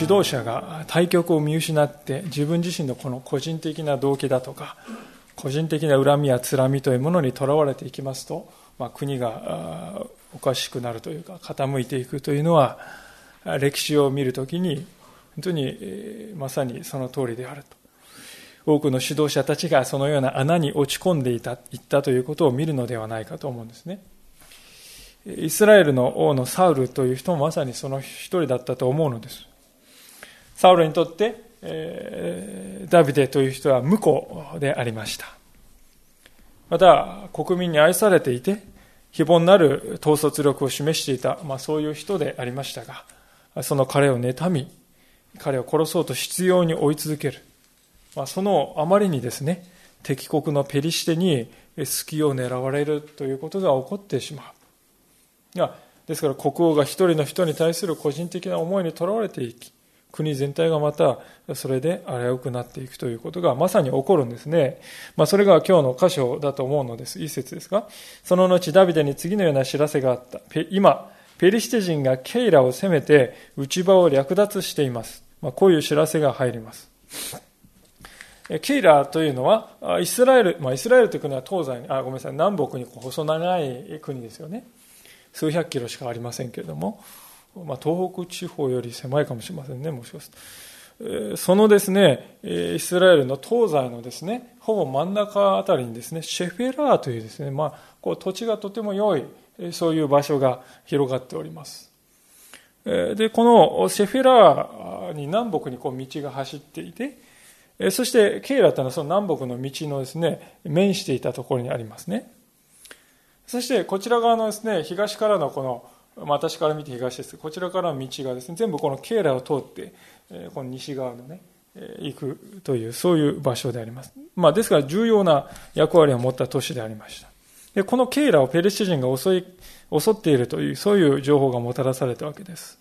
指導者が対局を見失って自分自身のこの個人的な動機だとか個人的な恨みやつらみというものにとらわれていきますと、まあ、国がおかしくなるというか傾いていくというのは歴史を見るときに本当にまさにその通りであると。多くの指導者たちがそのような穴に落ち込んでいたいったということを見るのではないかと思うんですね。イスラエルの王のサウルという人もまさにその一人だったと思うのです。サウルにとって、えー、ダビデという人は婿でありました。また、国民に愛されていて、非凡なる統率力を示していた、まあ、そういう人でありましたが、その彼を妬み、彼を殺そうと執拗に追い続ける。まあ、そのあまりにですね、敵国のペリシテに隙を狙われるということが起こってしまう。ですから国王が一人の人に対する個人的な思いにとらわれていき、国全体がまたそれで危うくなっていくということがまさに起こるんですね。まあ、それが今日の箇所だと思うのです。一節ですかその後ダビデに次のような知らせがあった。今、ペリシテ人がケイラを攻めて内場を略奪しています。まあ、こういう知らせが入ります。ケイラというのは、イスラエル、まあ、イスラエルという国は東西に、あ、ごめんなさい、南北に細長い国ですよね。数百キロしかありませんけれども、まあ、東北地方より狭いかもしれませんね、もしかすると。そのですね、イスラエルの東西のですね、ほぼ真ん中あたりにですね、シェフェラーというですね、まあ、こう土地がとても良い、そういう場所が広がっております。で、このシェフェラーに南北にこう道が走っていて、そしてケイラというのはその南北の道のですね、面していたところにありますね。そしてこちら側のですね、東からのこの私から見て東です。こちらからの道がですね全部このケーラを通ってこの西側のね行くというそういう場所であります、まあ、ですから重要な役割を持った都市でありました。でこのケーラをペレシ人が襲い襲っているというそういう情報がもたらされたわけです。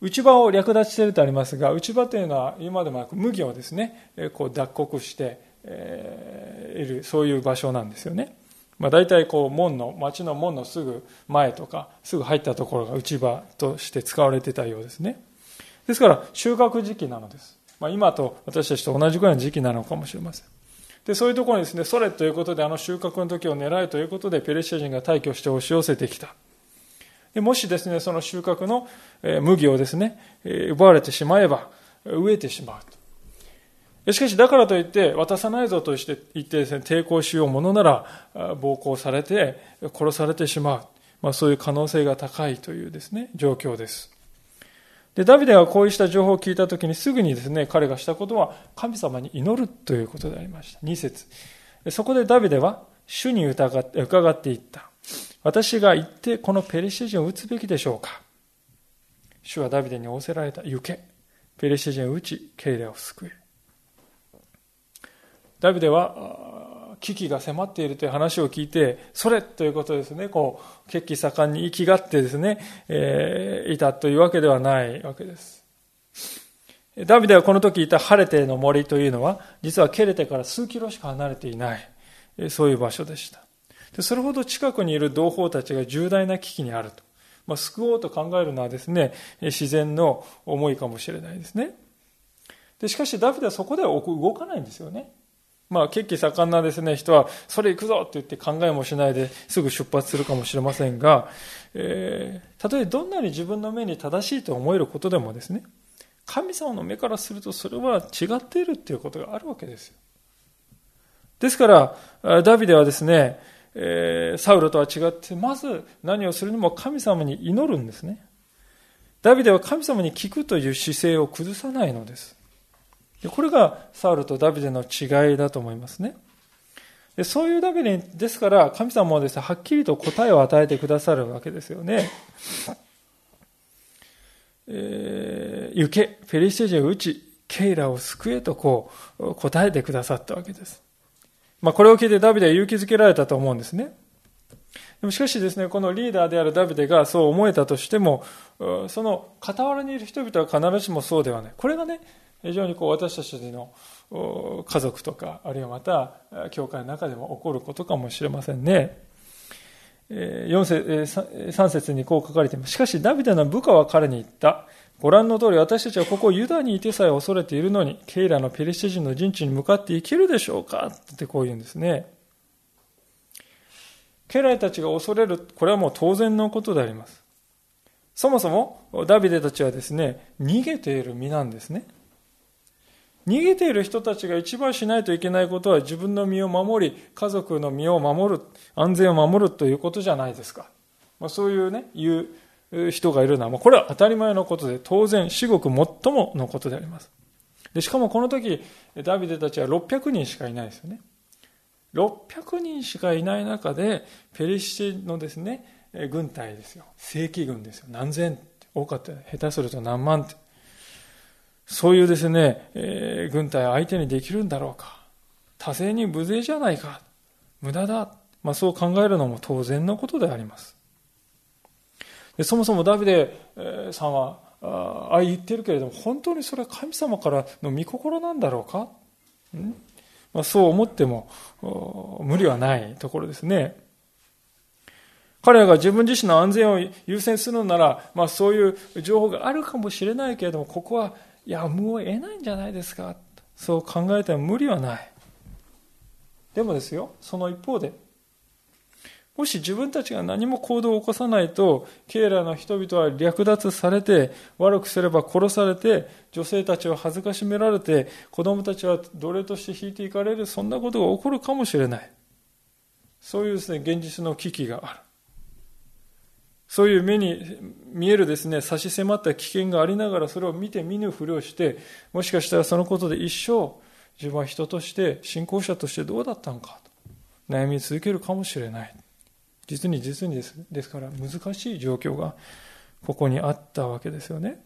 内場を略奪しているとありますが内場というのは今でもなく麦をですねこう脱穀しているそういう場所なんですよね。まあ、大体こう門の町の門のすぐ前とかすぐ入ったところが内場として使われてたようですね。ですから収穫時期なのです、まあ、今と私たちと同じくらいの時期なのかもしれません。でそういうところにですねそれということであの収穫の時を狙いということでペレシア人が退去して押し寄せてきた。でもしですねその収穫の麦をですね奪われてしまえば飢えてしまうと。しかし、だからといって、渡さないぞとして言ってですね、抵抗しようものなら、暴行されて、殺されてしまう。まあ、そういう可能性が高いというですね、状況です。で、ダビデがこうした情報を聞いたときに、すぐにですね、彼がしたことは、神様に祈るということでありました。2節そこでダビデは、主に疑って伺っていった。私が行って、このペリシテ人を撃つべきでしょうか主はダビデに仰せられた。行け。ペリシテ人を撃ち、ケイレを救え。ダビデは危機が迫っているという話を聞いて、それということですね、こう、血気盛んに生きがってですね、えー、いたというわけではないわけです。ダビデはこの時いたハレテの森というのは、実はケレテから数キロしか離れていない、そういう場所でした。でそれほど近くにいる同胞たちが重大な危機にあると。まあ、救おうと考えるのはですね、自然の思いかもしれないですね。でしかし、ダビデはそこでは動かないんですよね。まあ、血気盛んなですね、人は、それ行くぞって言って考えもしないですぐ出発するかもしれませんが、えー、たとえどんなに自分の目に正しいと思えることでもですね、神様の目からするとそれは違っているっていうことがあるわけですよ。ですから、ダビデはですね、えー、サウロとは違って、まず何をするにも神様に祈るんですね。ダビデは神様に聞くという姿勢を崩さないのです。これがサウルとダビデの違いだと思いますね。でそういうダビデですから、神様はですね、はっきりと答えを与えてくださるわけですよね。えー、行け、フェリシテ人を打ち、ケイラを救えとこう答えてくださったわけです。まあこれを聞いてダビデは勇気づけられたと思うんですね。でもしかしですね、このリーダーであるダビデがそう思えたとしても、その傍らにいる人々は必ずしもそうではない。これがね、非常にこう私たちの家族とか、あるいはまた教会の中でも起こることかもしれませんね。4節3節にこう書かれています。しかしダビデの部下は彼に言った。ご覧の通り私たちはここユダにいてさえ恐れているのに、ケイラのペリシテ人の陣地に向かっていけるでしょうか？ってこう言うんですね。家来たちが恐れる、これはもう当然のことであります。そもそもダビデたちはですね、逃げている身なんですね。逃げている人たちが一番しないといけないことは自分の身を守り、家族の身を守る、安全を守るということじゃないですか。まあ、そういうね、言う人がいるのは、これは当たり前のことで、当然、至極最ものことであります。でしかもこの時、ダビデたちは600人しかいないですよね。600人しかいない中で、ペリシテのですね、軍隊ですよ。正規軍ですよ。何千多かった。下手すると何万って。そういうですね、えー、軍隊相手にできるんだろうか。多勢に無勢じゃないか。無駄だ。まあそう考えるのも当然のことであります。でそもそもダビデさんは、ああ言ってるけれども、本当にそれは神様からの御心なんだろうか、ん？まあ、そう思っても無理はないところですね。彼らが自分自身の安全を優先するのなら、まあ、そういう情報があるかもしれないけれども、ここは、や、もう得ないんじゃないですか。そう考えても無理はない。でもですよ、その一方で、もし自分たちが何も行動を起こさないと、ケイラの人々は略奪されて、悪くすれば殺されて、女性たちは恥ずかしめられて、子供たちは奴隷として引いていかれる、そんなことが起こるかもしれない。そういうですね、現実の危機がある。そういう目に見えるですね、差し迫った危険がありながら、それを見て見ぬふりをして、もしかしたらそのことで一生、自分は人として、信仰者としてどうだったのかと、悩み続けるかもしれない。実に実にですですから難しい状況がここにあったわけですよね。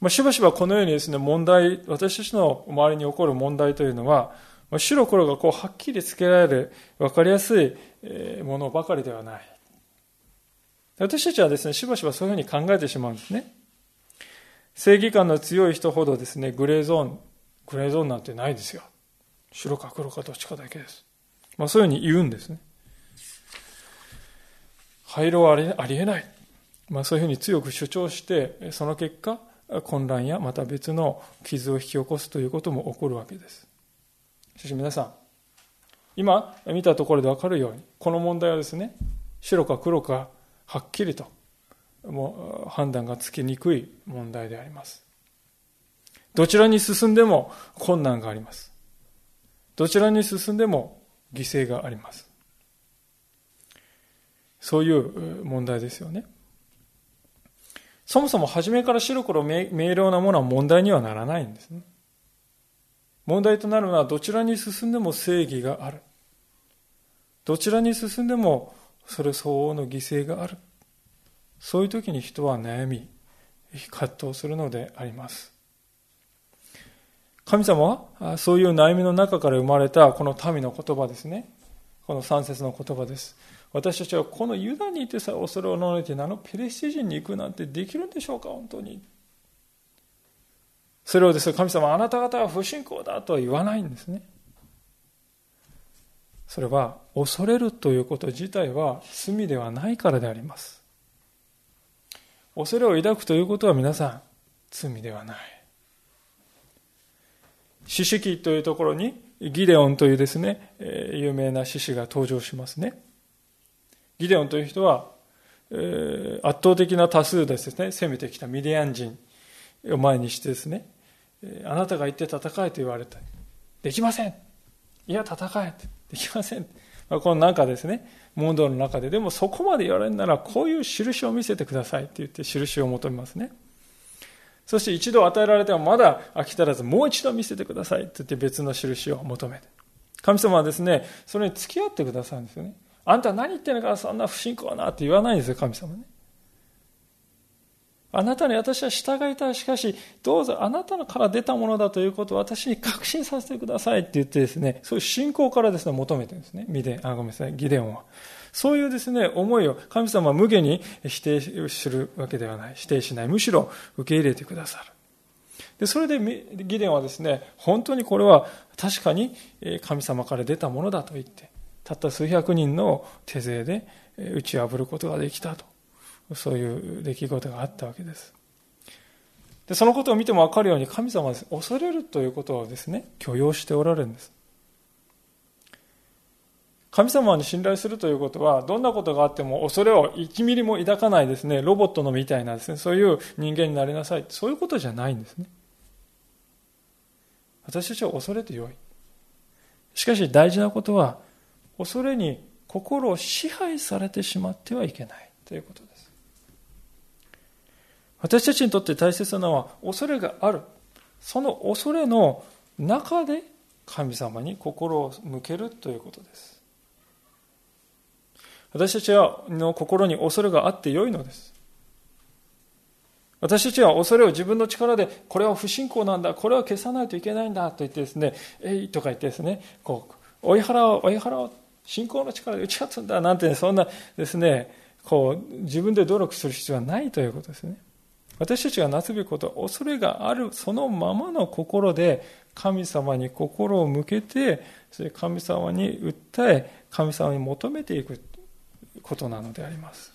まあ、しばしばこのようにですね、問題、私たちの周りに起こる問題というのは、白黒がこうはっきりつけられる、わかりやすいものばかりではない。私たちはですね、しばしばそういうふうに考えてしまうんですね。正義感の強い人ほどですね、グレーゾーン、グレーゾーンなんてないですよ。白か黒かどっちかだけです。まあそういうふうに言うんですね。廃炉はありえない。まあ、そういうふうに強く主張して、その結果、混乱やまた別の傷を引き起こすということも起こるわけです。しかし皆さん、今見たところでわかるように、この問題はですね、白か黒かはっきりともう判断がつきにくい問題であります。どちらに進んでも困難があります。どちらに進んでも犠牲があります。そういう問題ですよね。そもそも初めから白黒明瞭なものは問題にはならないんですね。問題となるのはどちらに進んでも正義がある。どちらに進んでもそれ相応の犠牲がある。そういう時に人は悩み、葛藤するのであります。神様はそういう悩みの中から生まれたこの民の言葉ですね。この三節の言葉です。私たちはこのユダにいてさえ恐れをのれてあのペレシテ人に行くなんてできるんでしょうか本当にそれをですね神様あなた方は不信仰だとは言わないんですねそれは恐れるということ自体は罪ではないからであります恐れを抱くということは皆さん罪ではない四式というところにギデオンというですね有名な獅子が登場しますねギデオンという人は、え、圧倒的な多数ですね、攻めてきたミディアン人を前にしてですね、あなたが言って戦えと言われた。できません。いや、戦えって。できません。まあ、この中ですね、問答の中で、でもそこまで言われるなら、こういう印を見せてくださいって言って印を求めますね。そして一度与えられてもまだ飽き足らず、もう一度見せてくださいって言って別の印を求めて。神様はですね、それに付き合ってくださるんですよね。あんた何言ってんのかそんな不信仰なって言わないんですよ、神様ね。あなたに私は従いたい。しかし、どうぞあなたのから出たものだということを私に確信させてくださいって言ってですね、そういう信仰からですね、求めてるんですね。ミデあ、ごめんなさい、ギデオンは。そういうですね、思いを神様は無下に否定するわけではない。否定しない。むしろ受け入れてくださる。で、それでギデオンはですね、本当にこれは確かに神様から出たものだと言って、たった数百人の手勢で打ち破ることができたと。そういう出来事があったわけです。で、そのことを見てもわかるように神様は恐れるということをですね、許容しておられるんです。神様に信頼するということは、どんなことがあっても恐れを1ミリも抱かないですね、ロボットのみたいなですね、そういう人間になりなさい。そういうことじゃないんですね。私たちは恐れてよい。しかし大事なことは、恐れに心を支配されてしまってはいけないということです。私たちにとって大切なのは恐れがある。その恐れの中で神様に心を向けるということです。私たちの心に恐れがあってよいのです。私たちは恐れを自分の力で、これは不信仰なんだ、これは消さないといけないんだと言ってですね、えいとか言ってですね、こう、追い払おう、追い払おう、信仰の力で打ち勝つんだなんて、そんなですね、こう、自分で努力する必要はないということですね。私たちがなすべきことは、恐れがあるそのままの心で、神様に心を向けて、それ神様に訴え、神様に求めていくことなのであります。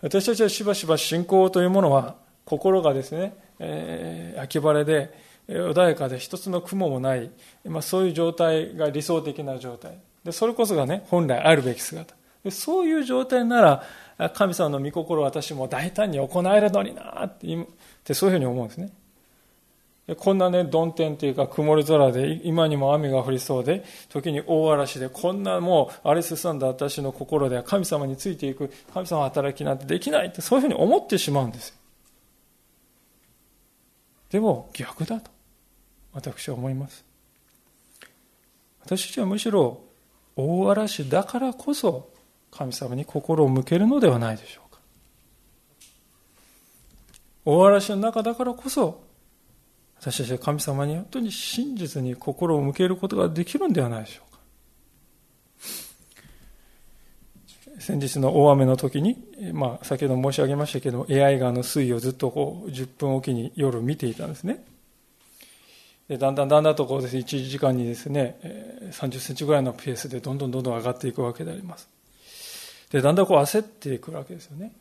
私たちはしばしば信仰というものは、心がですね、えー、秋晴れで、穏やかで一つの雲もない、まあ、そういう状態が理想的な状態。で、それこそがね、本来あるべき姿。でそういう状態なら、神様の御心を私も大胆に行えるのになってそういうふうに思うんですね。こんなね、曇天というか曇り空で、今にも雨が降りそうで、時に大嵐で、こんなもう荒れ進んだ私の心では神様についていく、神様の働きなんてできないって、そういうふうに思ってしまうんです。でも逆だと、私は思います。私たちはむしろ大嵐だからこそ神様に心を向けるのではないでしょうか。大嵐の中だからこそ私たちは神様に本当に真実に心を向けることができるんではないでしょうか。先日の大雨の時に、まあ、先ほど申し上げましたけど、エアイ川の水位をずっとこう10分おきに夜見ていたんですね。でだんだんだんだんとこうです、ね、1時間にですね、30センチぐらいのペースでどんどんどんどん上がっていくわけであります。で、だんだんこう焦ってくるわけですよね。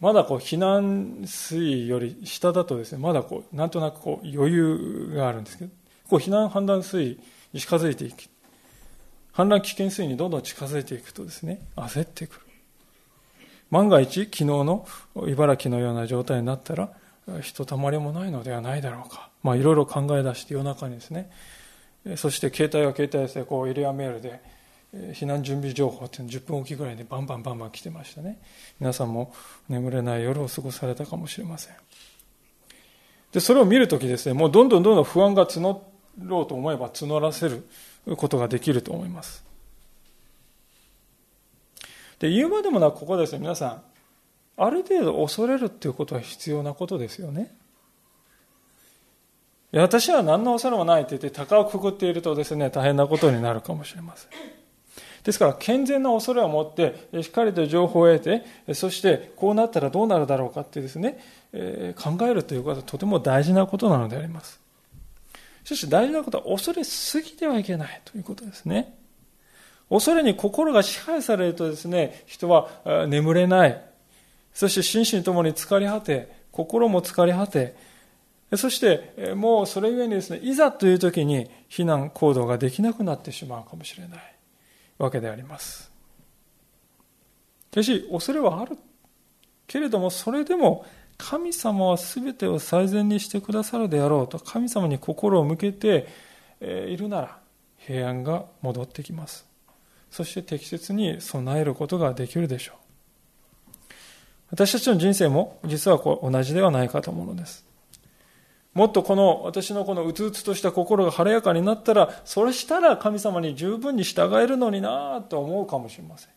まだこう避難水位より下だとですね、まだこう、なんとなくこう余裕があるんですけど、こう避難判断水位に近づいていき、氾濫危険水位にどんどん近づいていくとですね、焦ってくる。万が一、昨日の茨城のような状態になったら、ひとたまりもないのではないだろうか。まあ、いろいろ考え出して夜中にですね、そして携帯は携帯ですね、こうエリアメールで、避難準備情報っていうの10分おきぐらいでバンバンバンバン来てましたね。皆さんも眠れない夜を過ごされたかもしれません。でそれを見るときですねもうどんどんどんどん不安が募ろうと思えば募らせることができると思います。で言うまでもなくここですね皆さんある程度恐れるっていうことは必要なことですよね。私は何の恐れもないって言って鷹をくぐっているとですね大変なことになるかもしれません。ですから、健全な恐れを持って、しっかりと情報を得て、そしてこうなったらどうなるだろうかってですね、考えるということはとても大事なことなのであります。しかし大事なことは恐れすぎてはいけないということですね。恐れに心が支配されるとですね、人は眠れない。そして心身ともに疲れ果て、心も疲れ果て、そしてもうそれゆえにですね、いざという時に避難行動ができなくなってしまうかもしれない。わけであります。しかし、恐れはある。けれども、それでも、神様は全てを最善にしてくださるであろうと、神様に心を向けているなら、平安が戻ってきます。そして適切に備えることができるでしょう。私たちの人生も実はこう同じではないかと思うのです。もっとこの私のこのうつうつとした心が晴れやかになったら、それしたら神様に十分に従えるのになと思うかもしれません。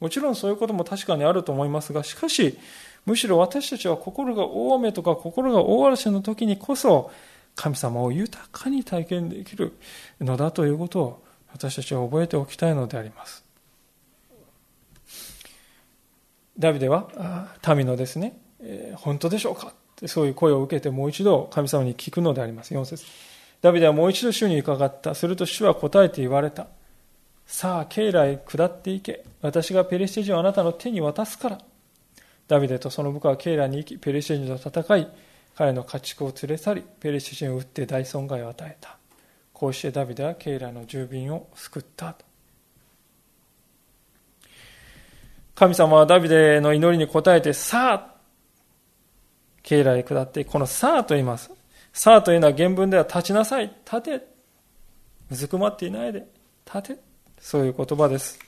もちろんそういうことも確かにあると思いますが、しかし、むしろ私たちは心が大雨とか心が大嵐の時にこそ、神様を豊かに体験できるのだということを私たちは覚えておきたいのであります。ダビデは民のですね、えー、本当でしょうか？そういう声を受けてもう一度神様に聞くのであります。4節ダビデはもう一度主に伺った。すると主は答えて言われた。さあ、経来下っていけ。私がペリシテ人をあなたの手に渡すから。ダビデとその部下は経来に行き、ペリシテ人と戦い、彼の家畜を連れ去り、ペリシテ人を撃って大損害を与えた。こうしてダビデは経来の住民を救った。神様はダビデの祈りに応えて、さあ、経来下って、このさあと言います。さあというのは原文では立ちなさい、立て。うずくまっていないで、立て。そういう言葉です。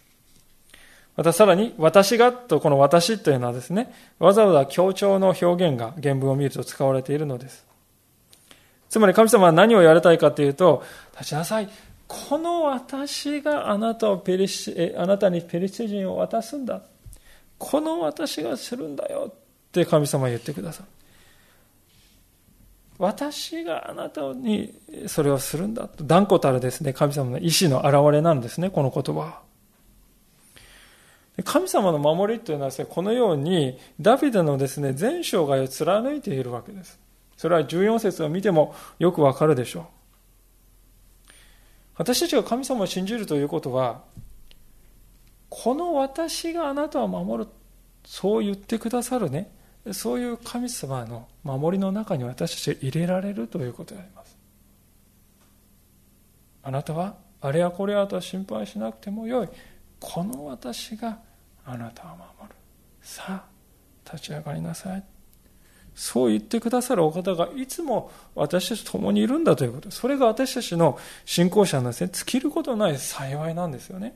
またさらに、私がとこの私というのはですね、わざわざ強調の表現が原文を見ると使われているのです。つまり神様は何をやりたいかというと、立ちなさい。この私があなたをペリシあなたにペリシ人を渡すんだ。この私がするんだよって神様は言ってください。私があなたにそれをするんだと断固たるですね、神様の意志の表れなんですね、この言葉は。神様の守りというのはね、このようにダビデのですね、全生涯を貫いているわけです。それは14節を見てもよくわかるでしょう。私たちが神様を信じるということは、この私があなたを守る、そう言ってくださるね、そういう神様の守りの中に私たちが入れられるということであります。あなたはあれやこれやとは心配しなくてもよい。この私があなたを守る。さあ、立ち上がりなさい。そう言ってくださるお方がいつも私たちと共にいるんだということ。それが私たちの信仰者のですね、尽きることない幸いなんですよね。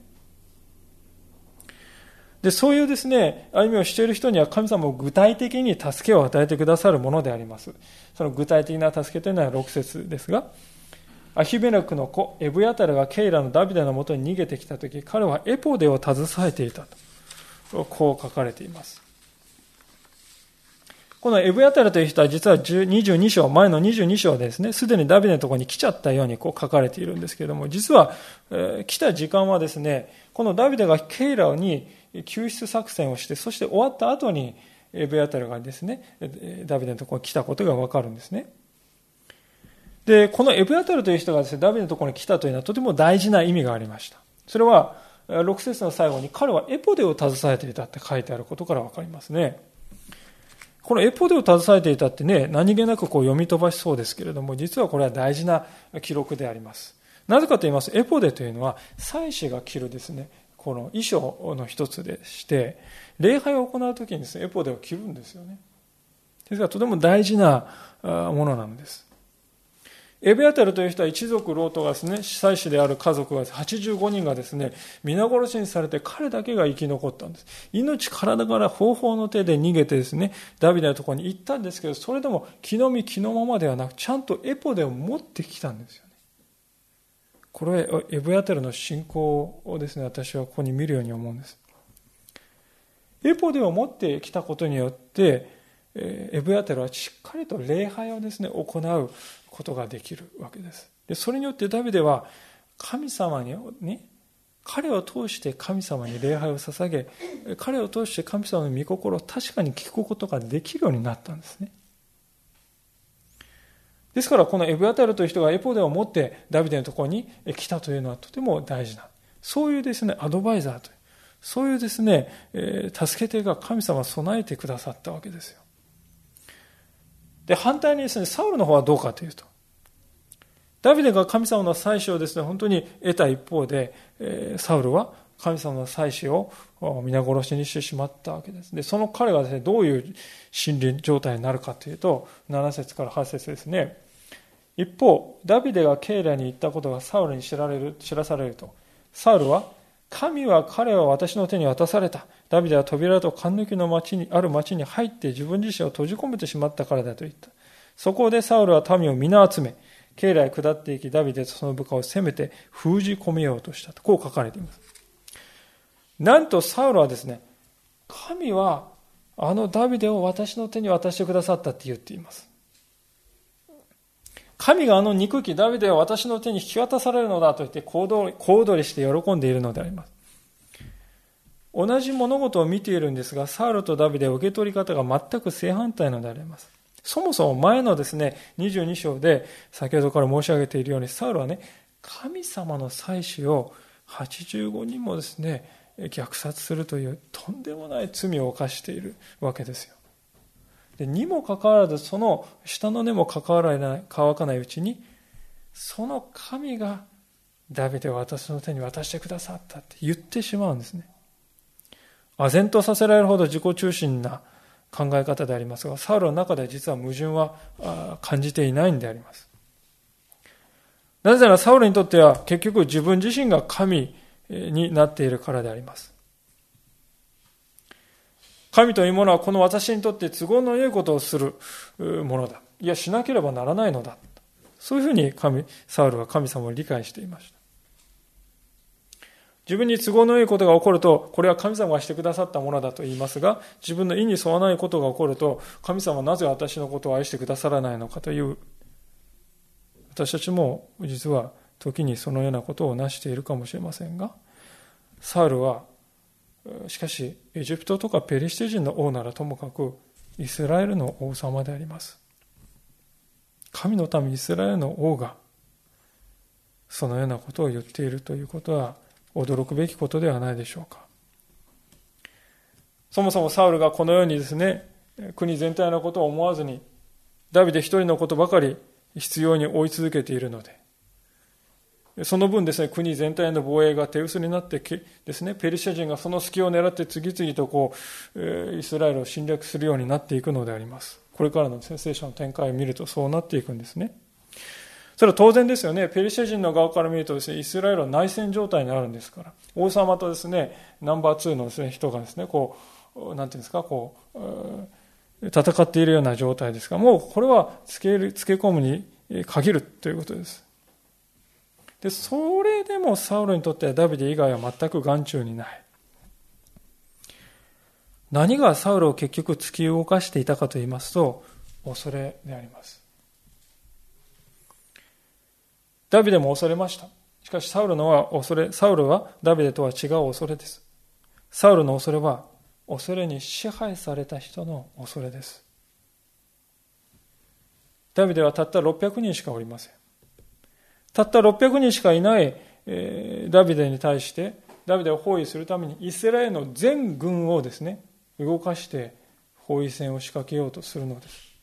で、そういうですね、歩みをしている人には神様を具体的に助けを与えてくださるものであります。その具体的な助けというのは6節ですが、アヒベネクの子、エブヤタルがケイラのダビデのもとに逃げてきたとき、彼はエポデを携えていたと。こう書かれています。このエブヤタルという人は実は22章、前の22章ですね、すでにダビデのところに来ちゃったようにこう書かれているんですけれども、実は、えー、来た時間はですね、このダビデがケイラに救出作戦をして、そして終わった後に、エブヤタルがですね、ダビデのところに来たことがわかるんですね。で、このエブヤタルという人がですね、ダビデのところに来たというのはとても大事な意味がありました。それは、6節の最後に彼はエポデを携えていたって書いてあることからわかりますね。このエポデを携えていたってね、何気なくこう読み飛ばしそうですけれども、実はこれは大事な記録であります。なぜかと言いますと、エポデというのは、祭司が着るですね、この衣装の一つでして、礼拝を行う時にですね、エポデを着るんですよね。ですからとても大事なものなんです。エベアタルという人は一族ロートがですね、司祭司である家族が85人がですね、皆殺しにされて彼だけが生き残ったんです。命体から方法の手で逃げてですね、ダビデのところに行ったんですけど、それでも気の身気のままではなく、ちゃんとエポデを持ってきたんですよ。これエブヤテルの信仰をですね、私はここに見るように思うんです。エポデを持ってきたことによって、エブヤテルはしっかりと礼拝をですね、行うことができるわけです。でそれによってダビデは神様に、ね、彼を通して神様に礼拝を捧げ、彼を通して神様の御心を確かに聞くことができるようになったんですね。ですからこのエブアタルという人がエポデを持ってダビデのところに来たというのはとても大事な、そういうですね、アドバイザーという、そういうですね、助け手が神様備えてくださったわけですよ。で、反対にですね、サウルの方はどうかというと、ダビデが神様の祭司をですね、本当に得た一方で、サウルは神様の祭司を皆殺しにしてしまったわけです。で、その彼がですね、どういう心理状態になるかというと、7節から8節ですね。一方、ダビデがケイラに行ったことがサウルに知られる知らされると、サウルは、神は彼は私の手に渡された。ダビデは扉と勘抜きの町に、ある町に入って自分自身を閉じ込めてしまったからだと言った。そこでサウルは民を皆集め、ケイラへ下っていき、ダビデとその部下を攻めて封じ込めようとしたと、こう書かれています。なんとサウロはですね、神はあのダビデを私の手に渡してくださったって言っています。神があの憎きダビデを私の手に引き渡されるのだと言って小躍りして喜んでいるのであります。同じ物事を見ているんですが、サウルとダビデは受け取り方が全く正反対のであります。そもそも前のですね、22章で先ほどから申し上げているように、サウルはね、神様の祭司を85人もですね、虐殺するというとんでもない罪を犯しているわけですよ。でにもかかわらず、その下の根も関わらない乾かないうちに、その神がダビデを私の手に渡してくださったって言ってしまうんですね。唖然とさせられるほど自己中心な考え方でありますが、サウルの中では実は矛盾は感じていないんであります。なぜならサウルにとっては結局自分自身が神になっているからであります。神というものはこの私にとって都合の良いことをするものだ。いや、しなければならないのだ。そういうふうに神、サウルは神様を理解していました。自分に都合の良いことが起こると、これは神様がしてくださったものだと言いますが、自分の意に沿わないことが起こると、神様はなぜ私のことを愛してくださらないのかという、私たちも実は時にそのようなことを成しているかもしれませんが、サウルは、しかし、エジプトとかペリシテ人の王ならともかく、イスラエルの王様であります。神の民イスラエルの王が、そのようなことを言っているということは、驚くべきことではないでしょうか。そもそもサウルがこのようにですね、国全体のことを思わずに、ダビデ一人のことばかり必要に追い続けているので、その分ですね、国全体の防衛が手薄になってですね、ペルシャ人がその隙を狙って次々とこう、イスラエルを侵略するようになっていくのであります。これからの聖書の展開を見るとそうなっていくんですね。それは当然ですよね。ペルシャ人の側から見るとですね、イスラエルは内戦状態にあるんですから。王様とですね、ナンバー2のですね、人がですね、こう、なんていうんですか、こう、戦っているような状態ですから、もうこれはつける、つけ込むに限るということです。で、それでもサウルにとってはダビデ以外は全く眼中にない。何がサウルを結局突き動かしていたかと言いますと、恐れであります。ダビデも恐れました。しかしサウルのは恐れ、サウルはダビデとは違う恐れです。サウルの恐れは恐れに支配された人の恐れです。ダビデはたった600人しかおりません。たった600人しかいない、えー、ダビデに対して、ダビデを包囲するためにイスラエルの全軍をですね、動かして包囲戦を仕掛けようとするのです。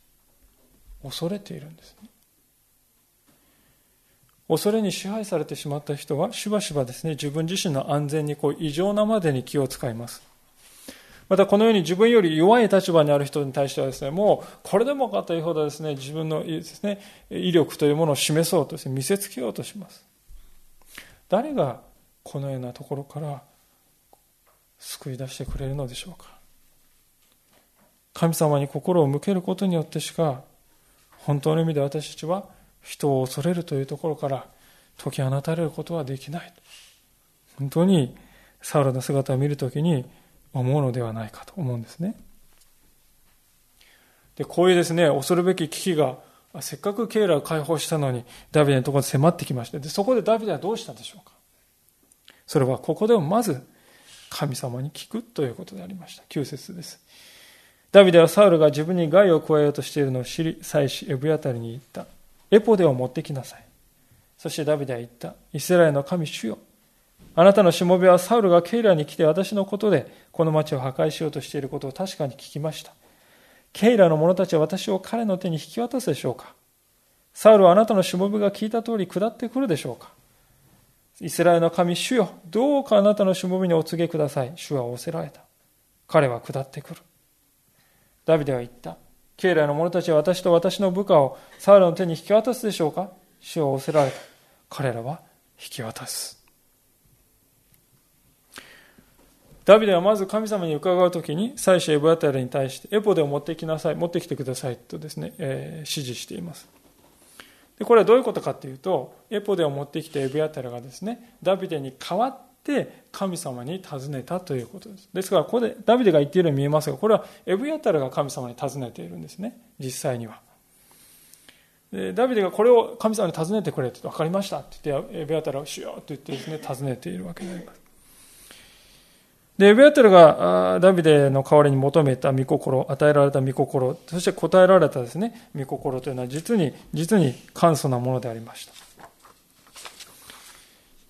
恐れているんですね。恐れに支配されてしまった人はしばしばですね、自分自身の安全にこう異常なまでに気を使います。またこのように自分より弱い立場にある人に対してはですね、もうこれでもかというほどですね、自分のですね、威力というものを示そうとして見せつけようとします。誰がこのようなところから救い出してくれるのでしょうか。神様に心を向けることによってしか、本当の意味で私たちは人を恐れるというところから解き放たれることはできない。本当にサウルの姿を見るときに思うのではないかと思うんですね。で、こういうですね、恐るべき危機が、せっかくケイラを解放したのに、ダビデのところに迫ってきまして、で、そこでダビデはどうしたんでしょうか。それはここでもまず、神様に聞くということでありました。9節です。ダビデはサウルが自分に害を加えようとしているのを知り、祭司エブヤタリに言った。エポデを持ってきなさい。そしてダビデは言った。イスラエルの神主よ。あなたのしもべはサウルがケイラに来て私のことでこの町を破壊しようとしていることを確かに聞きました。ケイラの者たちは私を彼の手に引き渡すでしょうか？サウルはあなたのしもべが聞いた通り下ってくるでしょうか？イスラエルの神主よ、どうかあなたのしもべにお告げください。主は仰せられた。彼は下ってくる。ダビデは言った。ケイラの者たちは私と私の部下をサウルの手に引き渡すでしょうか？主は仰せられた。彼らは引き渡す。ダビデはまず神様に伺うときに、祭司エブアタルに対して、エポでを持ってきなさい、持ってきてくださいとですね、えー、指示しています。でこれはどういうことかというと、エポデを持ってきたエブアタルがですね、ダビデに代わって神様に尋ねたということです。ですから、ここでダビデが言っているように見えますが、これはエブヤタルが神様に尋ねているんですね、実際には。でダビデがこれを神様に尋ねてくれって分かりましたって言って、エブヤタルはしようと言ってですね、尋ねているわけであります。で、エブヤテルがダビデの代わりに求めた御心、与えられた御心、そして答えられたですね、御心というのは実に、実に簡素なものでありました。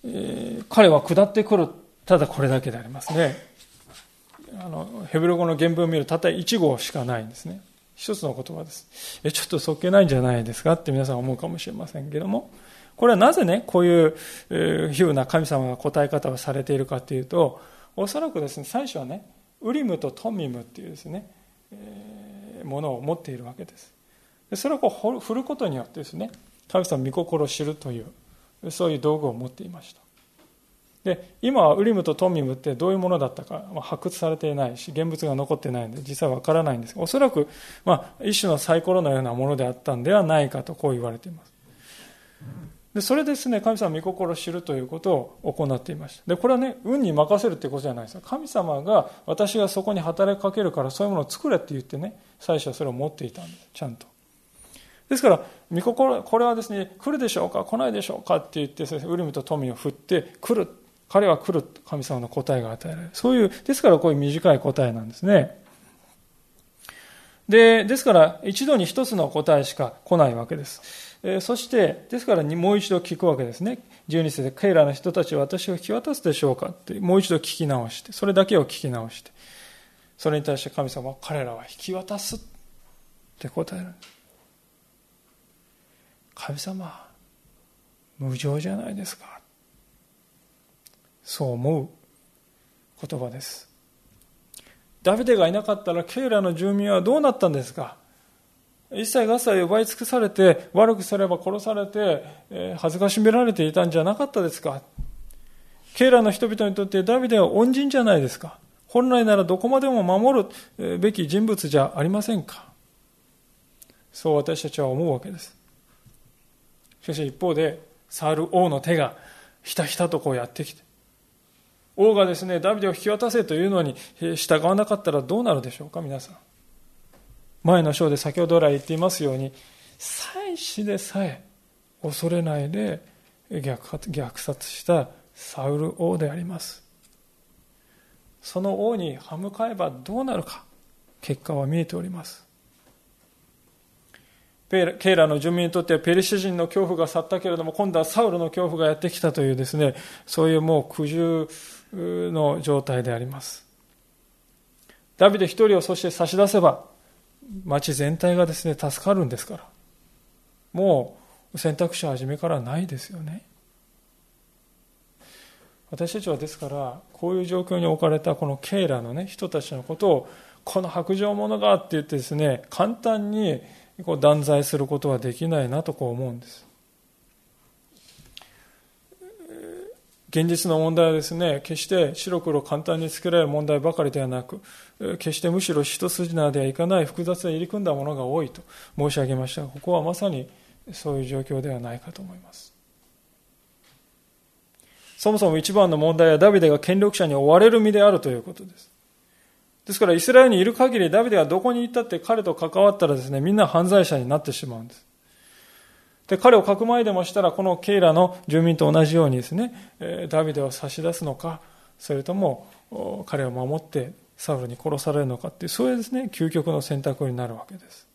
えー、彼は下ってくる、ただこれだけでありますね。あの、ヘブル語の原文を見るたった1語しかないんですね。一つの言葉です。え、ちょっとそっけないんじゃないですか？って皆さん思うかもしれませんけども、これはなぜね、こういう、えー、ふうな神様が答え方をされているかというと、おそらくですね、最初はね、ウリムとトミムっていうですね、えー、ものを持っているわけです。でそれをこう振ることによってですね、神様御心を知るという、そういう道具を持っていました。で今はウリムとトミムってどういうものだったか、まあ、発掘されていないし現物が残ってないので実際わからないんですがおそらく、まあ、一種のサイコロのようなものであったんではないかとこう言われていますでそれですね神様の御心を知るということを行っていました。でこれはね運に任せるってことじゃないです。神様が私がそこに働きかけるからそういうものを作れって言ってね最初はそれを持っていたんです。ちゃんと。ですから御心これはですね来るでしょうか来ないでしょうかって言ってウリムと富を振って来る。彼は来る。神様の答えが与えられる。そういうですからこういう短い答えなんですね。でですから一度に一つの答えしか来ないわけです。えそして、ですからもう一度聞くわけですね。12節で、ケイラの人たちは私を引き渡すでしょうか？って、もう一度聞き直して、それだけを聞き直して、それに対して神様は彼らは引き渡すって答える。神様、無情じゃないですか。そう思う言葉です。ダビデがいなかったらケイラの住民はどうなったんですか？一切合切奪い尽くされて、悪くすれば殺されて、え、恥ずかしめられていたんじゃなかったですか？ケイラの人々にとってダビデは恩人じゃないですか？本来ならどこまでも守るべき人物じゃありませんか？そう私たちは思うわけです。しかし一方で、サール王の手がひたひたとこうやってきて、王がですね、ダビデを引き渡せというのに従わなかったらどうなるでしょうか、皆さん。前の章で先ほど来言っていますように祭司でさえ恐れないで虐殺したサウル王であります。その王に歯向かえばどうなるか結果は見えております。ケイラの住民にとってはペリシ人の恐怖が去ったけれども今度はサウルの恐怖がやってきたというですねそういうもう苦渋の状態であります。ダビデ一人をそして差し出せば町全体がですね、助かるんですから。もう選択肢は初めからないですよね。私たちはですから、こういう状況に置かれたこのケイラのね、人たちのことを、この白状者がって言ってですね、簡単にこう断罪することはできないなとこう思うんです。現実の問題はですね、決して白黒簡単につけられる問題ばかりではなく、決してむしろ一筋縄ではいかない複雑な入り組んだものが多いと申し上げましたが、ここはまさにそういう状況ではないかと思います。そもそも一番の問題はダビデが権力者に追われる身であるということです。ですからイスラエルにいる限りダビデがどこに行ったって彼と関わったらですね、みんな犯罪者になってしまうんです。で、彼をかくまいでもしたら、このケイラの住民と同じようにですね、ダビデを差し出すのか、それとも彼を守ってサウルに殺されるのかっていう、そういうですね、究極の選択になるわけです。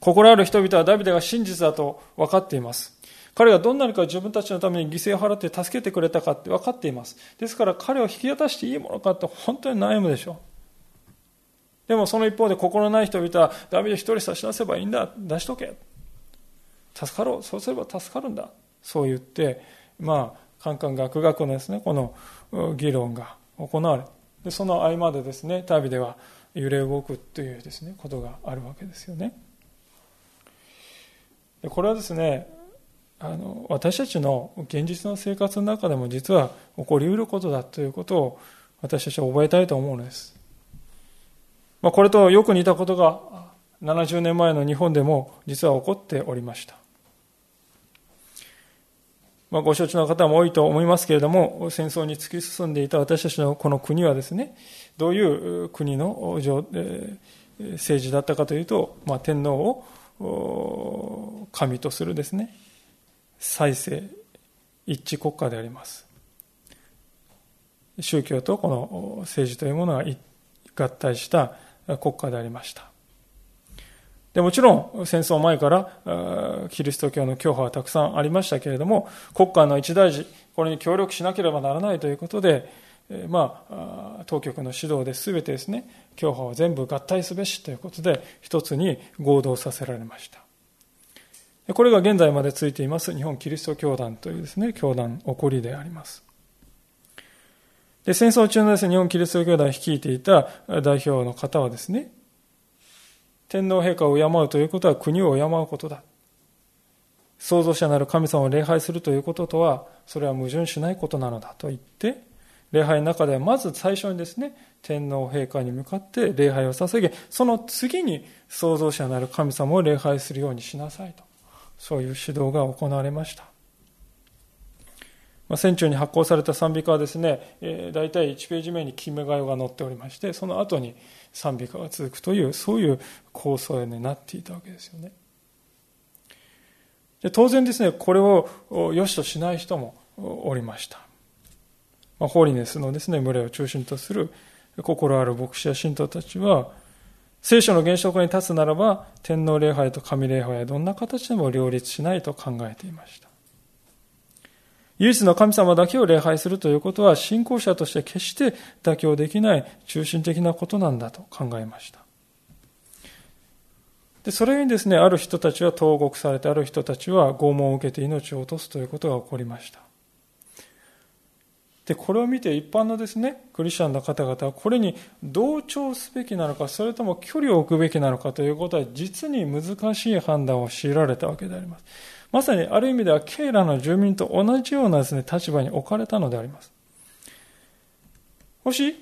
心ある人々はダビデが真実だと分かっています。彼がどんなにか自分たちのために犠牲を払って助けてくれたかって分かっています。ですから彼を引き渡していいものかって本当に悩むでしょう。でもその一方で心ない人々はダビデ一人差し出せばいいんだ。出しとけ。助かろう。そうすれば助かるんだ。そう言ってまあカンカンガクガクのですねこの議論が行われでその合間でですね旅では揺れ動くというですねことがあるわけですよね。でこれはですねあの私たちの現実の生活の中でも実は起こりうることだということを私たちは覚えたいと思うのです、まあ、これとよく似たことが70年前の日本でも実は起こっておりました。まあ、ご承知の方も多いと思いますけれども、戦争に突き進んでいた私たちのこの国はですね、どういう国の政治だったかというと、まあ、天皇を神とするですね、再生、一致国家であります。宗教とこの政治というものが合体した国家でありました。でもちろん戦争前からキリスト教の教派はたくさんありましたけれども国家の一大事これに協力しなければならないということで、まあ、当局の指導で全てですね教派を全部合体すべしということで一つに合同させられました。これが現在までついています日本キリスト教団というですね教団起こりであります。で戦争中のです、ね、日本キリスト教団を率いていた代表の方はですね天皇陛下を敬うということは国を敬うことだ。創造者なる神様を礼拝するということとは、それは矛盾しないことなのだと言って、礼拝の中ではまず最初にですね、天皇陛下に向かって礼拝を捧げ、その次に創造者なる神様を礼拝するようにしなさいと。そういう指導が行われました。まあ、戦中に発行された賛美歌はですね、えー、大体1ページ目に決めが代が載っておりまして、その後に賛美歌が続くという、そういう構想になっていたわけですよね。で当然ですね、これを良しとしない人もおりました。まあ、ホーリネスのですね、群れを中心とする心ある牧師や信徒たちは、聖書の原則に立つならば、天皇礼拝と神礼拝はどんな形でも両立しないと考えていました。唯一の神様だけを礼拝するということは信仰者として決して妥協できない中心的なことなんだと考えました。でそれにですね、ある人たちは投獄されて、ある人たちは拷問を受けて命を落とすということが起こりました。で、これを見て一般のですね、クリスチャンの方々はこれに同調すべきなのか、それとも距離を置くべきなのかということは実に難しい判断を強いられたわけであります。まさにある意味ではケイラの住民と同じようなですね、立場に置かれたのであります。もし、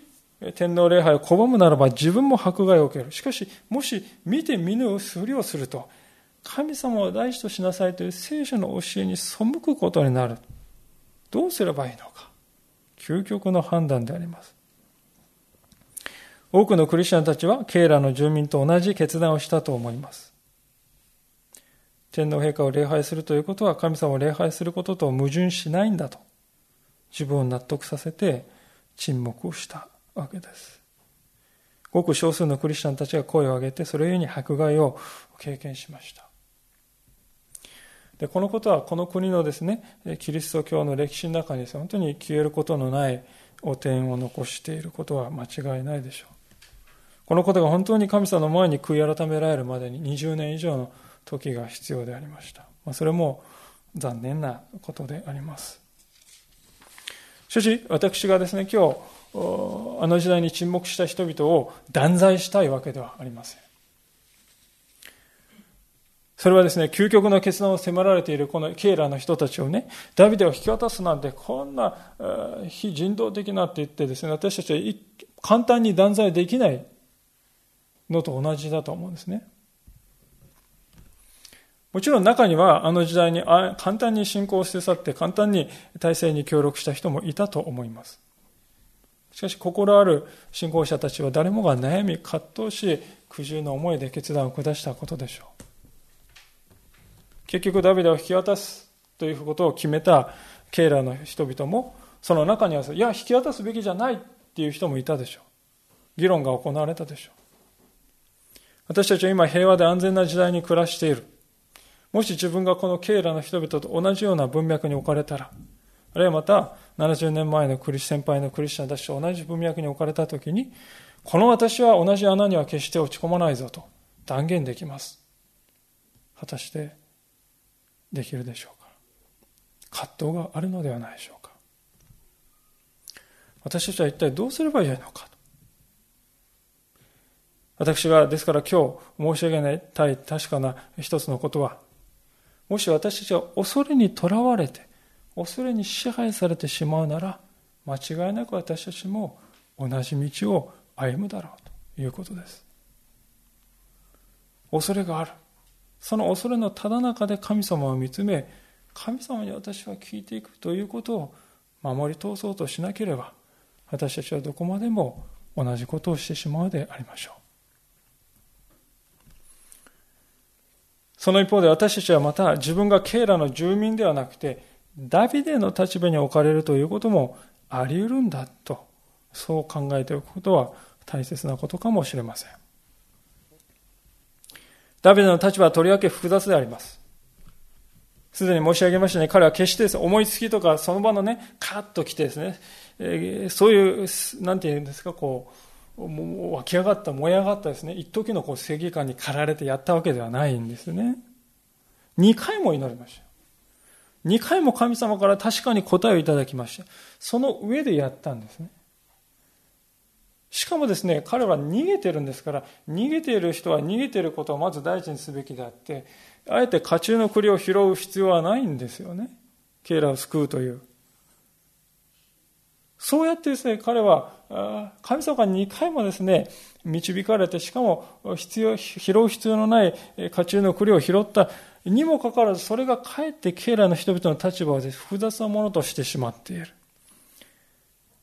天皇礼拝を拒むならば自分も迫害を受ける。しかし、もし見て見ぬふりをすると、神様を大事としなさいという聖書の教えに背くことになる。どうすればいいのか。究極の判断であります。多くのクリスチャンたちは、ケイラの住民と同じ決断をしたと思います。天皇陛下を礼拝するということは神様を礼拝することと矛盾しないんだと自分を納得させて沈黙をしたわけです。ごく少数のクリスチャンたちが声を上げてそれゆえに迫害を経験しました。でこのことはこの国のですねキリスト教の歴史の中に本当に消えることのない汚点を残していることは間違いないでしょう。このことが本当に神様の前に悔い改められるまでに20年以上の時が必要でありました。まあ、それも残念なことであります。しかし、私がですね、今日、あの時代に沈黙した人々を断罪したいわけではありません。それはですね、究極の決断を迫られているこのケイラーの人たちをね、ダビデを引き渡すなんて、こんな非人道的なって言ってですね、私たちは簡単に断罪できないのと同じだと思うんですね。もちろん中にはあの時代に簡単に信仰を捨て去って簡単に体制に協力した人もいたと思います。しかし心ある信仰者たちは誰もが悩み葛藤し苦渋の思いで決断を下したことでしょう。結局ダビデを引き渡すということを決めたケイラの人々もその中にはいや引き渡すべきじゃないっていう人もいたでしょう。議論が行われたでしょう。私たちは今平和で安全な時代に暮らしている。もし自分がこのケイラの人々と同じような文脈に置かれたら、あるいはまた70年前のクリス先輩のクリスチャンたちと同じ文脈に置かれたときに、この私は同じ穴には決して落ち込まないぞと断言できます。果たしてできるでしょうか？葛藤があるのではないでしょうか？私たちは一体どうすればいいのか？私がですから今日申し上げたい確かな一つのことはもし私たちは恐れにとらわれて、恐れに支配されてしまうなら、間違いなく私たちも同じ道を歩むだろうということです。恐れがある。その恐れのただ中で神様を見つめ、神様に私は聞いていくということを守り通そうとしなければ私たちはどこまでも同じことをしてしまうでありましょうその一方で私たちはまた自分がケイラの住民ではなくてダビデの立場に置かれるということもあり得るんだとそう考えておくことは大切なことかもしれません。ダビデの立場はとりわけ複雑であります。すでに申し上げましたね、彼は決してです、思いつきとか、その場のね、カーッと来てですね、えー、そういう、なんていうんですか、こう、もう湧き上がった、燃え上がったですね、一時のこう正義感に駆られてやったわけではないんですね。二回も祈りました。二回も神様から確かに答えをいただきました。その上でやったんですね。しかもですね、彼は逃げてるんですから、逃げている人は逃げていることをまず第一にすべきであって、あえて家中の栗を拾う必要はないんですよね。ケイラを救うという。そうやってですね、彼は、神様が2回もですね、導かれて、しかも必要、拾う必要のない家中の栗を拾ったにもかかわらず、それがかえってケイラの人々の立場を複雑なものとしてしまっている。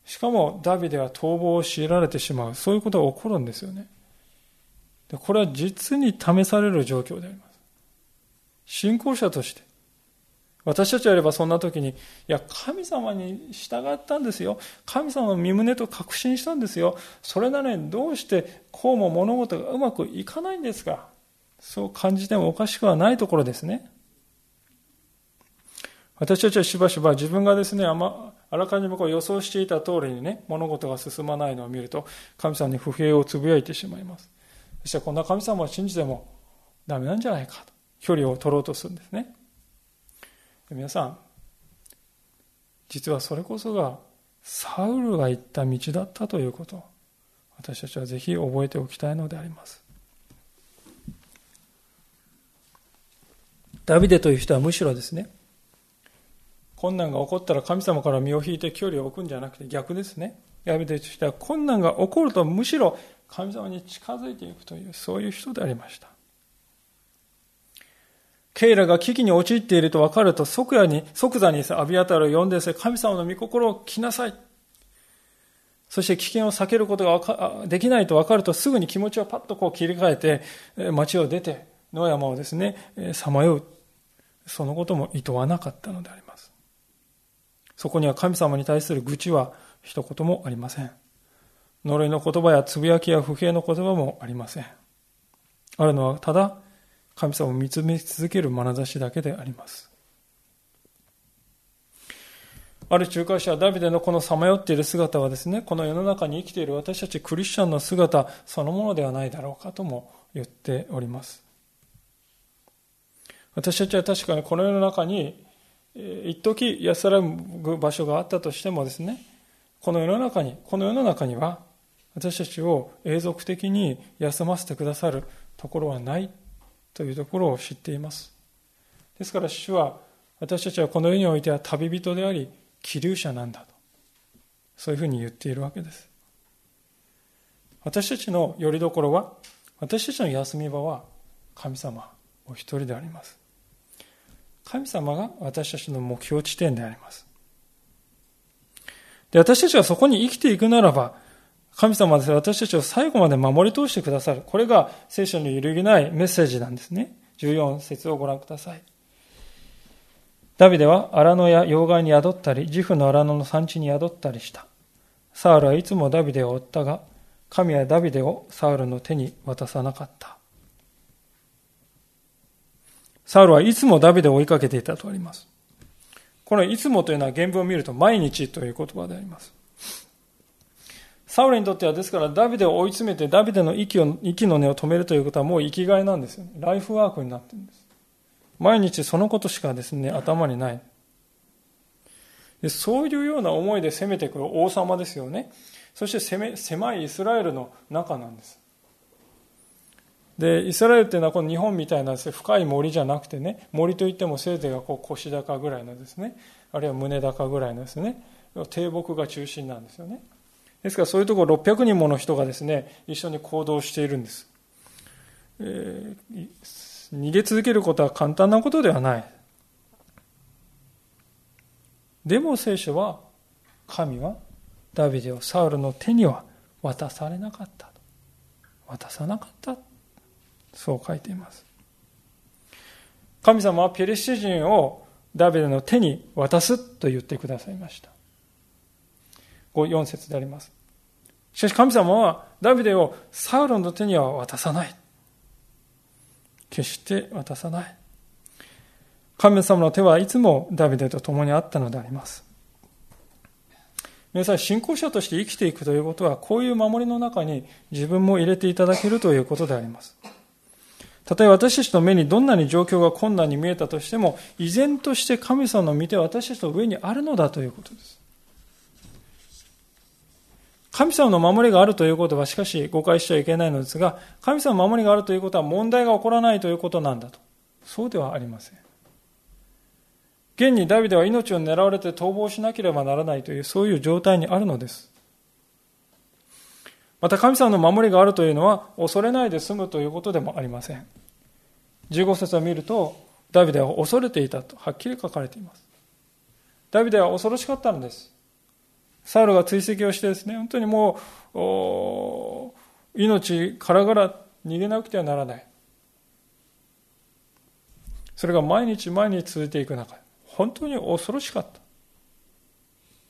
しかも、ダビデは逃亡を強いられてしまう。そういうことが起こるんですよね。でこれは実に試される状況であります。信仰者として。私たちはやればそんな時に、いや、神様に従ったんですよ。神様の身胸と確信したんですよ。それなのにどうしてこうも物事がうまくいかないんですかそう感じてもおかしくはないところですね。私たちはしばしば自分がですね、あまあらかじめこう予想していた通りにね、物事が進まないのを見ると、神様に不平をつぶやいてしまいます。そしてこんな神様を信じてもダメなんじゃないかと。距離を取ろうとするんですね皆さん実はそれこそがサウルが行った道だったということ私たちはぜひ覚えておきたいのであります。ダビデという人はむしろですね困難が起こったら神様から身を引いて距離を置くんじゃなくて逆ですね。ダビデとしては困難が起こるとむしろ神様に近づいていくというそういう人でありました。ケイラが危機に陥っていると分かると即座に、即座にアビアタルを呼んで神様の御心を来なさい。そして危険を避けることができないと分かるとすぐに気持ちをパッとこう切り替えて町を出て野山をですね、さまよう。そのことも厭わなかったのであります。そこには神様に対する愚痴は一言もありません。呪いの言葉やつぶやきや不平の言葉もありません。あるのはただ神様を見つめ続ける眼差しだけであります。ある仲介者はダビデのこのさまよっている姿はですね、この世の中に生きている私たちクリスチャンの姿そのものではないだろうかとも言っております。私たちは確かにこの世の中に一時安らぐ場所があったとしてもですね、この世の中に、この世の中には私たちを永続的に休ませてくださるところはないというところを知っています。ですから主は私たちはこの世においては旅人であり気流者なんだとそういうふうに言っているわけです。私たちの拠り所は私たちの休み場は神様お一人であります。神様が私たちの目標地点であります。で私たちはそこに生きていくならば神様は私たちを最後まで守り通してくださる。これが聖書の揺るぎないメッセージなんですね。14節をご覧ください。ダビデは荒野や妖害に宿ったり、自負の荒野の産地に宿ったりした。サウルはいつもダビデを追ったが、神はダビデをサウルの手に渡さなかった。サウルはいつもダビデを追いかけていたとあります。このいつもというのは原文を見ると毎日という言葉であります。サウルにとってはですからダビデを追い詰めてダビデの息を息の根を止めるということはもう生きがいなんですよ、ね、ライフワークになってるんです。毎日そのことしかですね頭にない。でそういうような思いで攻めてくる王様ですよね。そして攻め狭いイスラエルの中なんです。でイスラエルっていうのはこの日本みたいなです、ね深い森じゃなくてね森といってもせいぜいがこう腰高ぐらいのですねあるいは胸高ぐらいのですね低木が中心なんですよね。ですからそういうところ600人もの人がですね、一緒に行動しているんです。えー、逃げ続けることは簡単なことではない。でも聖書は、神はダビデをサウルの手には渡されなかった。渡さなかった。そう書いています。神様はペリシテ人をダビデの手に渡すと言ってくださいました。4節であります。しかし神様はダビデをサウルの手には渡さない。決して渡さない。神様の手はいつもダビデと共にあったのであります。皆さん、信仰者として生きていくということは、こういう守りの中に自分も入れていただけるということであります。たとえ私たちの目にどんなに状況が困難に見えたとしても、依然として神様の見て私たちの上にあるのだということです。神様の守りがあるということは、しかし誤解しちゃいけないのですが、神様の守りがあるということは問題が起こらないということなんだと。そうではありません。現にダビデは命を狙われて逃亡しなければならないという、そういう状態にあるのです。また神様の守りがあるというのは、恐れないで済むということでもありません。15節を見ると、ダビデは恐れていたとはっきり書かれています。ダビデは恐ろしかったのです。サウルが追跡をしてですね、本当にもう、命からがら逃げなくてはならない。それが毎日毎日続いていく中で、本当に恐ろしかった。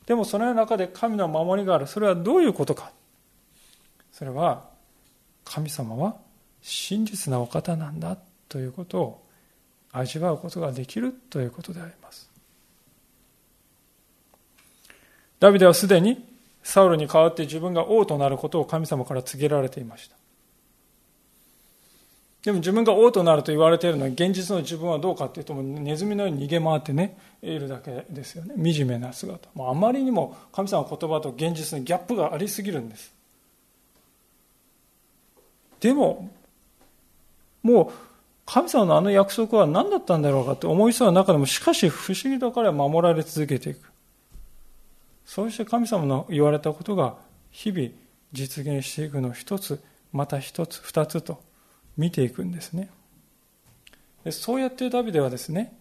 でもその中で神の守りがある。それはどういうことか。それは、神様は真実なお方なんだということを味わうことができるということであります。ダビデはすでにサウルに代わって自分が王となることを神様から告げられていました。でも自分が王となると言われているのは現実の自分はどうかというともネズミのように逃げ回ってねいるだけですよね。惨めな姿。もうあまりにも神様の言葉と現実にギャップがありすぎるんです。でももう神様のあの約束は何だったんだろうかって思いそうな中でもしかし不思議と彼は守られ続けていく。そうして神様の言われたことが日々実現していくのを一つまた一つ二つと見ていくんですねで。そうやってダビデはですね、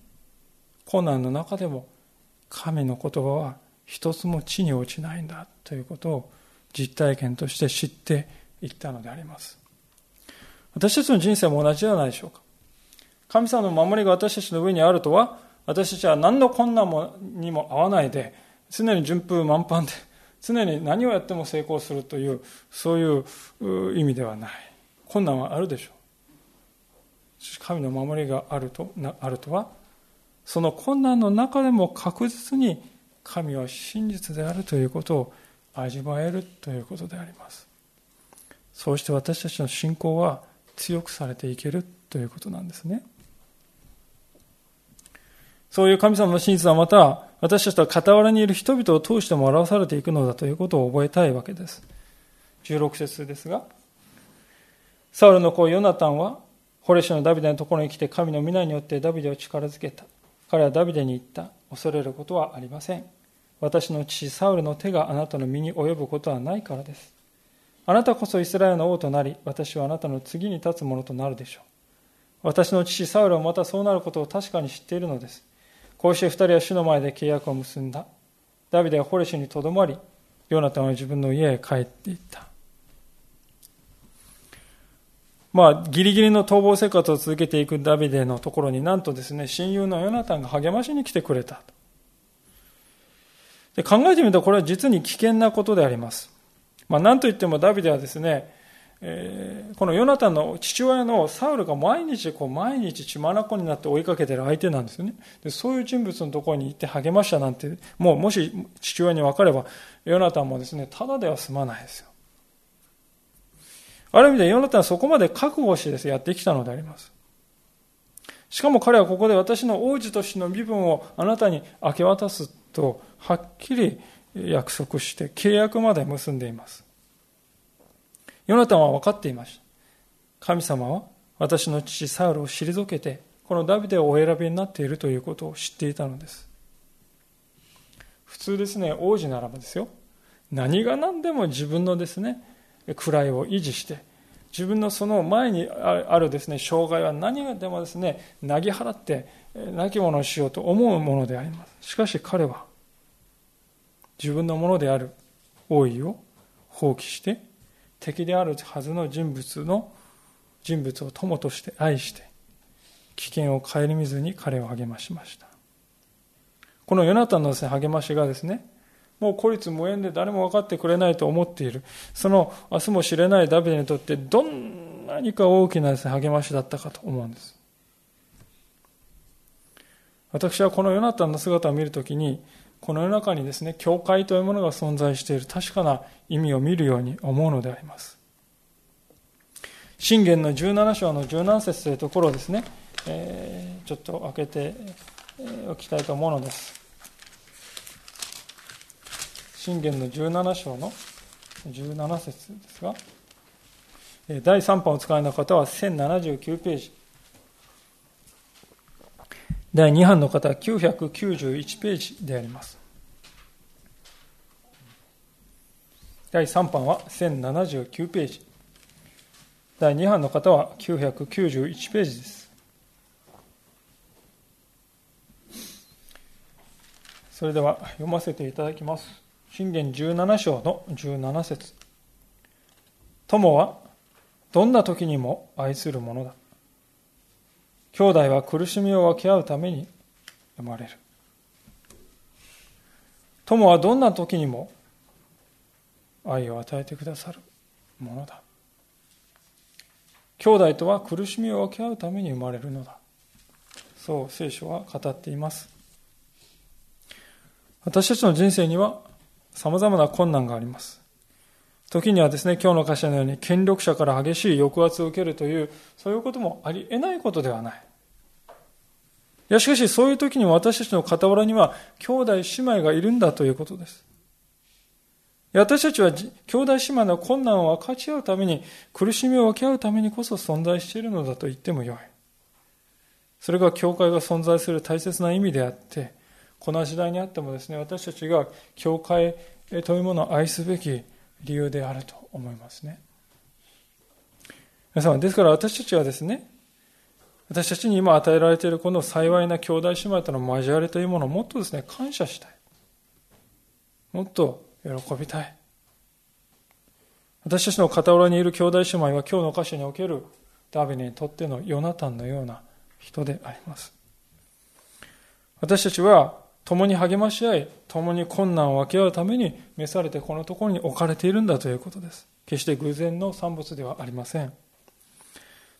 困難の中でも神の言葉は一つも地に落ちないんだということを実体験として知っていったのであります。私たちの人生も同じではないでしょうか。神様の守りが私たちの上にあるとは、私たちは何の困難にも合わないで、常に順風満帆で、常に何をやっても成功するという、そういう意味ではない。困難はあるでしょう。神の守りがあるとあるとはその困難の中でも確実に神は真実であるということを味わえるということでありますそうして私たちの信仰は強くされていけるということなんですねそういう神様の真実はまた私たちは傍らにいる人々を通しても表されていくのだということを覚えたいわけです16節ですがサウルの子ヨナタンはホレシのダビデのところに来て神の皆によってダビデを力づけた。彼はダビデに言った。恐れることはありません。私の父サウルの手があなたの身に及ぶことはないからです。あなたこそイスラエルの王となり、私はあなたの次に立つものとなるでしょう。私の父サウルはまたそうなることを確かに知っているのです。こうして二人は主の前で契約を結んだ。ダビデはホレシにとどまり、ヨナタンは自分の家へ帰っていった。まあ、ギリギリの逃亡生活を続けていくダビデのところになんとですね、親友のヨナタンが励ましに来てくれた。で考えてみるとこれは実に危険なことであります。まあ、なんといってもダビデはですね、えー、このヨナタンの父親のサウルが毎日こう毎日血眼になって追いかけてる相手なんですよねでそういう人物のところに行って励ましたなんてもうもし父親に分かればヨナタンもですねただでは済まないですよある意味でヨナタンはそこまで覚悟してですねやってきたのであります。しかも彼はここで私の王子としての身分をあなたに明け渡すとはっきり約束して契約まで結んでいます。ヨナタンは分かっていました。神様は私の父サウルを退けてこのダビデをお選びになっているということを知っていたのです。普通ですね、王子ならばですよ。何が何でも自分のですね、位を維持して自分のその前にあるですね障害は何でもですねなぎ払って亡き者をしようと思うものでありますしかし彼は自分のものである王位を放棄して敵であるはずの人物の人物を友として愛して危険を顧みずに彼を励ましました。このヨナタンのです、ね、励ましがですねもう孤立無縁で誰も分かってくれないと思っている。その明日も知れないダビデにとってどんなにか大きな、励ましだったかと思うんです。私はこのヨナタンの姿を見るときにこの世の中にですね、教会というものが存在している確かな意味を見るように思うのであります。信玄の17章の17節というところをですね、えー、ちょっと開けておきたいと思うのです。信玄の17章の17節ですが、第3版を使われの方は1079ページ。第2版の方は991ページであります。第3版は1079ページ。第2版の方は991ページです。それでは読ませていただきます。信玄17章の17節友はどんな時にも愛するものだ。兄弟は苦しみを分け合うために生まれる。友はどんな時にも愛を与えてくださるものだ。兄弟とは苦しみを分け合うために生まれるのだ。そう聖書は語っています。私たちの人生には様々な困難があります。時にはですね、今日の歌詞のように権力者から激しい抑圧を受けるという、そういうこともあり得ないことではない。いや、しかしそういう時に私たちの傍らには兄弟姉妹がいるんだということです。私たちは兄弟姉妹の困難を分かち合うために、苦しみを分け合うためにこそ存在しているのだと言ってもよい。それが教会が存在する大切な意味であって、この時代にあってもですね、私たちが教会というものを愛すべき理由であると思いますね。皆さん、ですから私たちはですね、私たちに今与えられているこの幸いな兄弟姉妹との交わりというものをもっとですね、感謝したい。もっと喜びたい。私たちの傍らにいる兄弟姉妹は今日の歌詞におけるダビデにとってのヨナタンのような人であります。私たちは共に励まし合い、共に困難を分け合うために召されてこのところに置かれているんだということです。決して偶然の産物ではありません。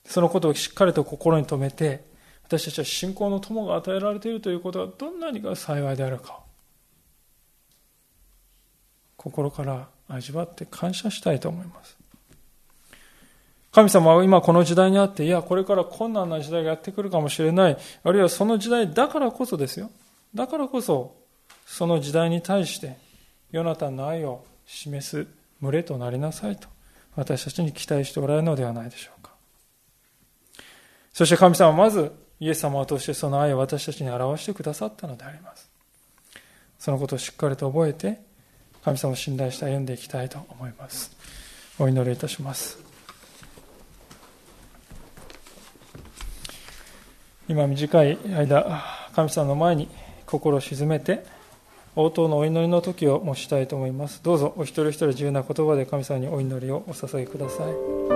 そのことをしっかりと心に留めて、私たちは信仰の友が与えられているということはどんなにが幸いであるかを。心から味わって感謝したいと思います。神様は今この時代にあって、いや、これから困難な時代がやってくるかもしれない。あるいはその時代だからこそですよ。だからこそ、その時代に対して、ヨナタンの愛を示す群れとなりなさいと、私たちに期待しておられるのではないでしょう。そして神様はまずイエス様を通してその愛を私たちに表してくださったのであります。そのことをしっかりと覚えて、神様を信頼して歩んでいきたいと思います。お祈りいたします。今短い間、神様の前に心を静めて、応答のお祈りの時を持ちたいと思います。どうぞお一人一人自由な言葉で神様にお祈りをお捧げください。